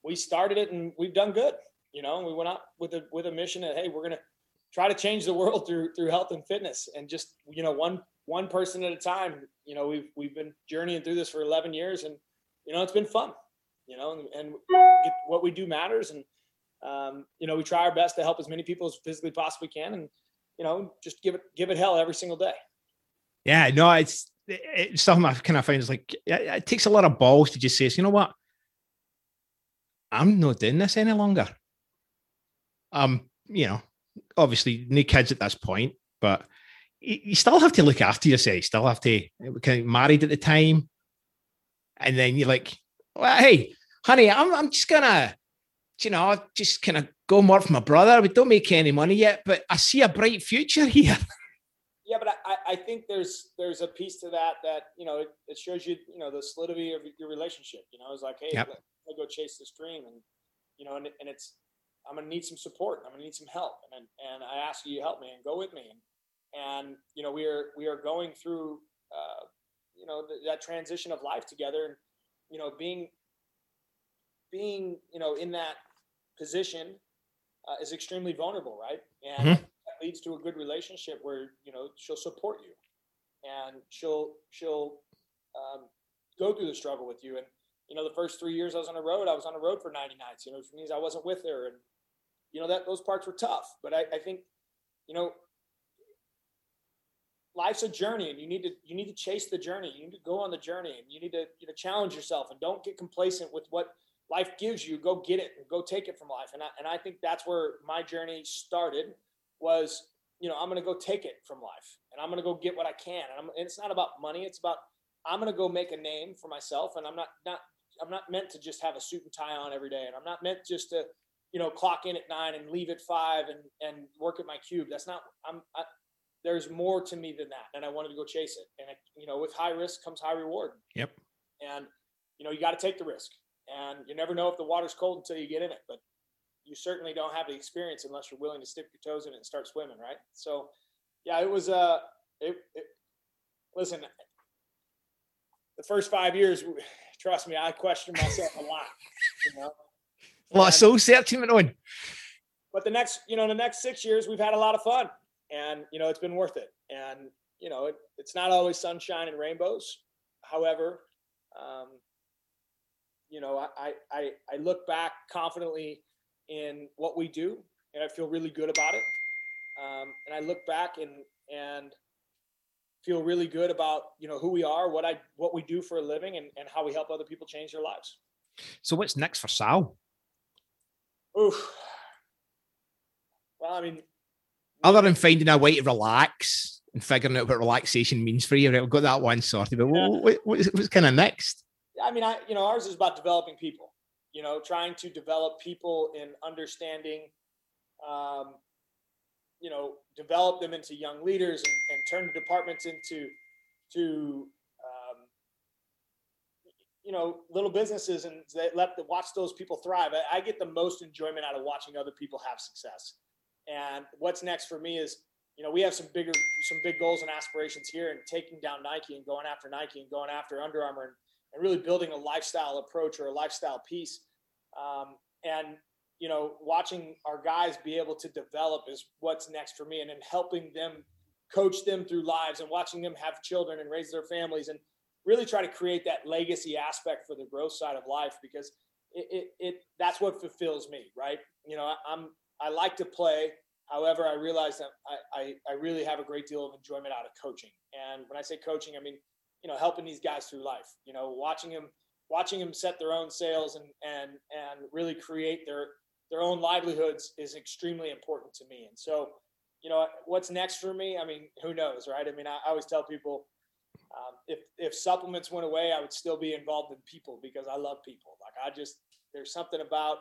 we started it and we've done good you know we went out with a with a mission that hey we're gonna try to change the world through through health and fitness and just you know one one person at a time you know we've we've been journeying through this for 11 years and you know it's been fun you know and, and what we do matters and um, you know we try our best to help as many people as physically possibly can and you know, just give it give it hell every single day. Yeah, no, it's it's something I kind of find is like it, it takes a lot of balls to just say, you know what, I'm not doing this any longer. Um, you know, obviously new kids at this point, but you, still have to look after yourself. You still have to eh, kind of married at the time, and then you're like, well, hey, honey, I'm I'm just gonna, you know, just kind of go and work for my brother. We don't make any money yet, but I see a bright future here. Yeah, but I, I think there's there's a piece to that that you know it, it shows you you know the solidity of your relationship. You know, it's like hey, Yep. let go chase this dream, and you know, and, and it's I'm gonna need some support. I'm gonna need some help, and and I ask you to help me and go with me, and and you know we are we are going through uh, you know th- that transition of life together, and you know being being you know in that position uh, is extremely vulnerable, right? And Mhm. that leads to a good relationship where you know she'll support you, and she'll she'll um, go through the struggle with you. And you know, the first three years I was on the road, I was on the road for 90 nights. You know, which means I wasn't with her, and you know that those parts were tough. But I, I think, you know, life's a journey, and you need to you need to chase the journey. You need to go on the journey, and you need to you know challenge yourself, and don't get complacent with what life gives you. Go get it and go take it from life. And I, and I think that's where my journey started. Was you know I'm going to go take it from life, and I'm going to go get what I can. And, I'm, and it's not about money. It's about I'm going to go make a name for myself, and I'm not not I'm not meant to just have a suit and tie on every day, and I'm not meant just to you know clock in at nine and leave at five and and work at my cube. That's not I'm. There's more to me than that, and I wanted to go chase it. And it, you know, with high risk comes high reward. Yep. And you know, you got to take the risk, and you never know if the water's cold until you get in it. But you certainly don't have the experience unless you're willing to stick your toes in it and start swimming, right? So, yeah, it was uh, it, it listen, the first five years, trust me, I questioned myself a lot, you know. A lot of And- soul searching went on. but the next, you know, the next six years, we've had a lot of fun, and you know, it's been worth it. And you know, it, it's not always sunshine and rainbows. However, um, you know, I, I I look back confidently in what we do, and I feel really good about it. Um, and I look back and and feel really good about you know who we are, what I what we do for a living, and, and how we help other people change their lives. So what's next for Sal? Oof. Well, I mean, other than finding a way to relax and figuring out what relaxation means for you, right? We've got that one sorted. But yeah. what, what, what's kind of next? I mean, I you know, ours is about developing people. You know, trying to develop people in understanding um, you know develop them into young leaders and, and turn the departments into to um, you know little businesses and they let the, watch those people thrive I, I, get the most enjoyment out of watching other people have success and what's next for me is you know we have some bigger some big goals and aspirations here and taking down nike and going after nike and going after Under Armour and, and really building a lifestyle approach or a lifestyle piece um, and you know, watching our guys be able to develop is what's next for me, and then helping them coach them through lives and watching them have children and raise their families and really try to create that legacy aspect for the growth side of life because it, it, it that's what fulfills me, right? You know, I'm I like to play. However, I realize that I, I, I really have a great deal of enjoyment out of coaching. And when I say coaching, I mean, you know, helping these guys through life, you know, watching them, watching them set their own sales and, and, and really create their, their own livelihoods is extremely important to me. And so, you know, what's next for me? I mean, who knows, right? I mean, I, I always tell people um, if if supplements went away, I would still be involved in people because I love people. Like I just there's something about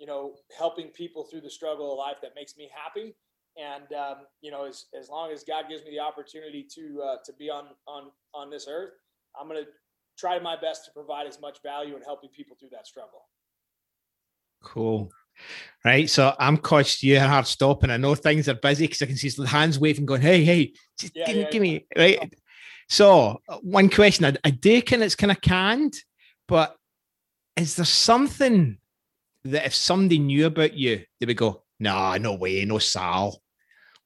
you know helping people through the struggle of life that makes me happy. And um, you know, as as long as God gives me the opportunity to uh, to be on on on this earth, I'm gonna try my best to provide as much value in helping people through that struggle. Cool. Right. So I'm coached you hard stop, and I know things are busy because I can see the hands waving, going, Hey, hey, just yeah, give, yeah, give yeah. me right. So uh, one question I, I do kind it's kind of canned, but is there something that if somebody knew about you, they would go, Nah, no way, no Sal.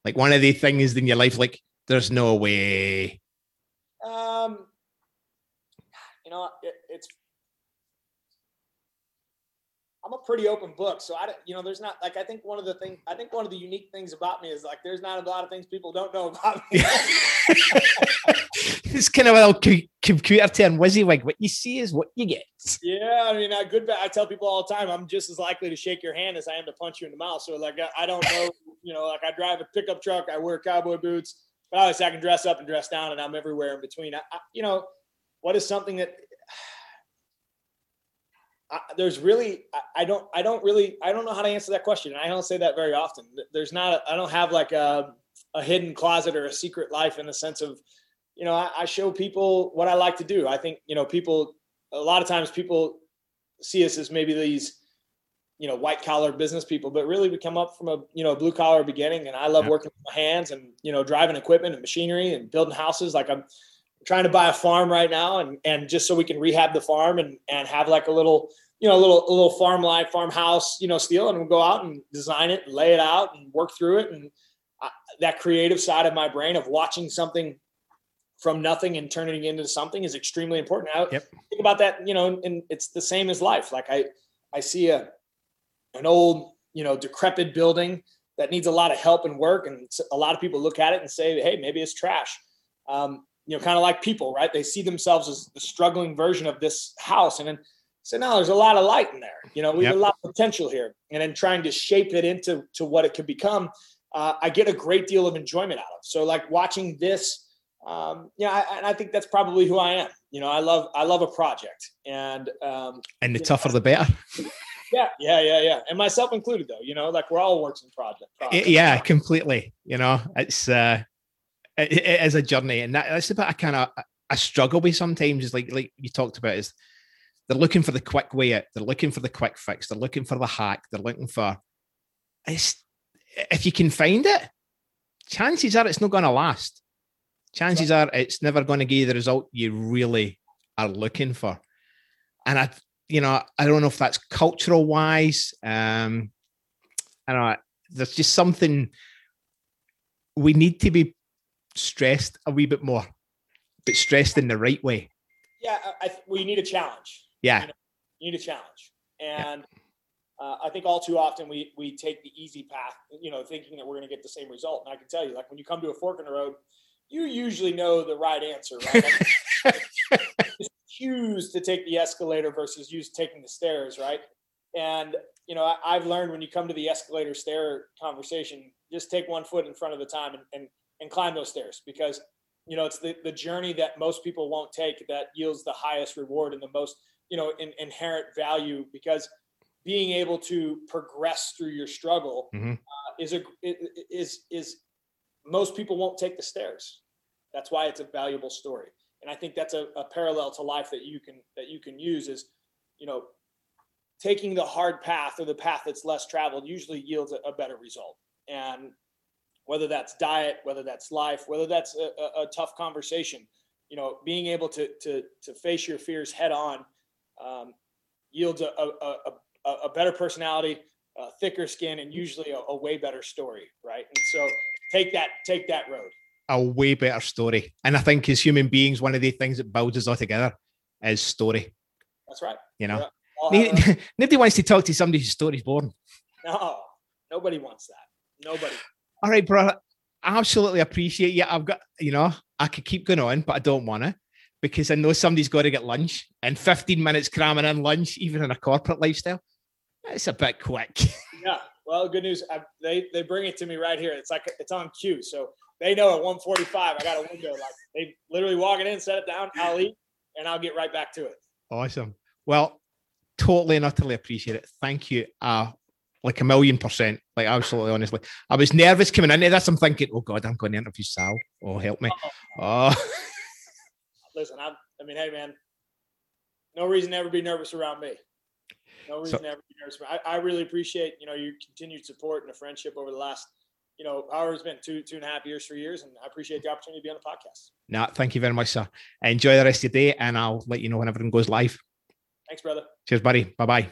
Like one of the things in your life, like there's no way. Um, you know, it, it's I'm a pretty open book. So I, you know, there's not like I think one of the things I think one of the unique things about me is like there's not a lot of things people don't know about me. it's kind of a little computer term, WYSIWYG. What you see is what you get. Yeah, I mean, I good. I tell people all the time, I'm just as likely to shake your hand as I am to punch you in the mouth. So like, I don't know, you know, like I drive a pickup truck, I wear cowboy boots, but obviously I can dress up and dress down, and I'm everywhere in between. I, I, you know, what is something that I, there's really I, I, don't I don't really I don't know how to answer that question. I don't say that very often. There's not I don't have like a a hidden closet or a secret life in the sense of you know I, I show people what I like to do. I think you know people a lot of times people see us as maybe these you know white collar business people but really we come up from a you know blue collar beginning and i love yeah. working with my hands and you know driving equipment and machinery and building houses like i'm trying to buy a farm right now and and just so we can rehab the farm and and have like a little you know a little a little farm life farmhouse you know steel and we'll go out and design it and lay it out and work through it and I, that creative side of my brain of watching something from nothing and turning it into something is extremely important. I yep. think about that, you know, and it's the same as life. Like I, I see a, an old, you know, decrepit building that needs a lot of help and work. And a lot of people look at it and say, Hey, maybe it's trash. Um, you know, kind of like people, right? They see themselves as the struggling version of this house. And then say, no, there's a lot of light in there. You know, we yep. have a lot of potential here. And then trying to shape it into to what it could become, uh, I get a great deal of enjoyment out of. So like watching this, um, yeah, I, and I think that's probably who I am. You know, I love I love a project, and um, and the tougher know, the better. yeah, yeah, yeah, yeah, and myself included, though. You know, like we're all works in project. Yeah, completely. You know, it's uh, it, it is a journey, and that, that's about I kind of I struggle with sometimes. Is like like you talked about is they're looking for the quick way out. They're looking for the quick fix. They're looking for the hack. They're looking for it's if you can find it, chances are it's not going to last. Chances are it's never going to give you the result you really are looking for. And I, you know, I don't know if that's cultural wise. Um, I don't know. There's just something we need to be stressed a wee bit more, but stressed in the right way. Yeah, I, we need a challenge. Yeah. You, know, you need a challenge. And yeah. uh, I think all too often we we take the easy path, you know, thinking that we're going to get the same result. And I can tell you, like when you come to a fork in the road, you usually know the right answer, right? choose to take the escalator versus use taking the stairs, right? And you know, I, have learned when you come to the escalator stair conversation, just take one foot in front of the time and, and, and climb those stairs because you know it's the, the journey that most people won't take that yields the highest reward and the most you know in, inherent value because being able to progress through your struggle mm-hmm. uh, is a is is most people won't take the stairs. That's why it's a valuable story. And i think that's a, a parallel to life that you can that you can use is you know taking the hard path or the path that's less traveled usually yields a, a better result. And whether that's diet, whether that's life, whether that's a, a, a tough conversation, you know, being able to to to face your fears head on um, yields a, a, a, better personality, a thicker skin, and usually a, way better story, right? And so take that take that road. A way better story, and I think as human beings, one of the things that builds us all together is story. That's right. You know, nobody, nobody wants to talk to somebody whose story's boring. No, nobody wants that. Nobody. All right, bro. I absolutely appreciate you. I've got, you know, I could keep going on, but I don't want to because I know somebody's got to get lunch and 15 minutes cramming in lunch, even in a corporate lifestyle, it's a bit quick. yeah. Well, good news. I, they they bring it to me right here. It's like it's on cue, so they know at 1:45 I got a window. Like they literally walk it in, set it down, I'll eat, and I'll get right back to it. Awesome. Well, totally and utterly appreciate it. Thank you. Uh, like a million percent. Like absolutely, honestly, I was nervous coming into this. I'm thinking, oh god, I'm going to interview Sal. Oh, help me. Oh. Listen, I, I mean, hey man, no reason to ever be nervous around me. No reason so, to ever be nervous. I, I really appreciate you know your continued support and the friendship over the last you know, however it's been two, two and a half years, three years. And I appreciate the opportunity to be on the podcast. No, thank you very much, sir. Enjoy the rest of your day and I'll let you know when everything goes live. Thanks, brother. Cheers, buddy. Bye bye.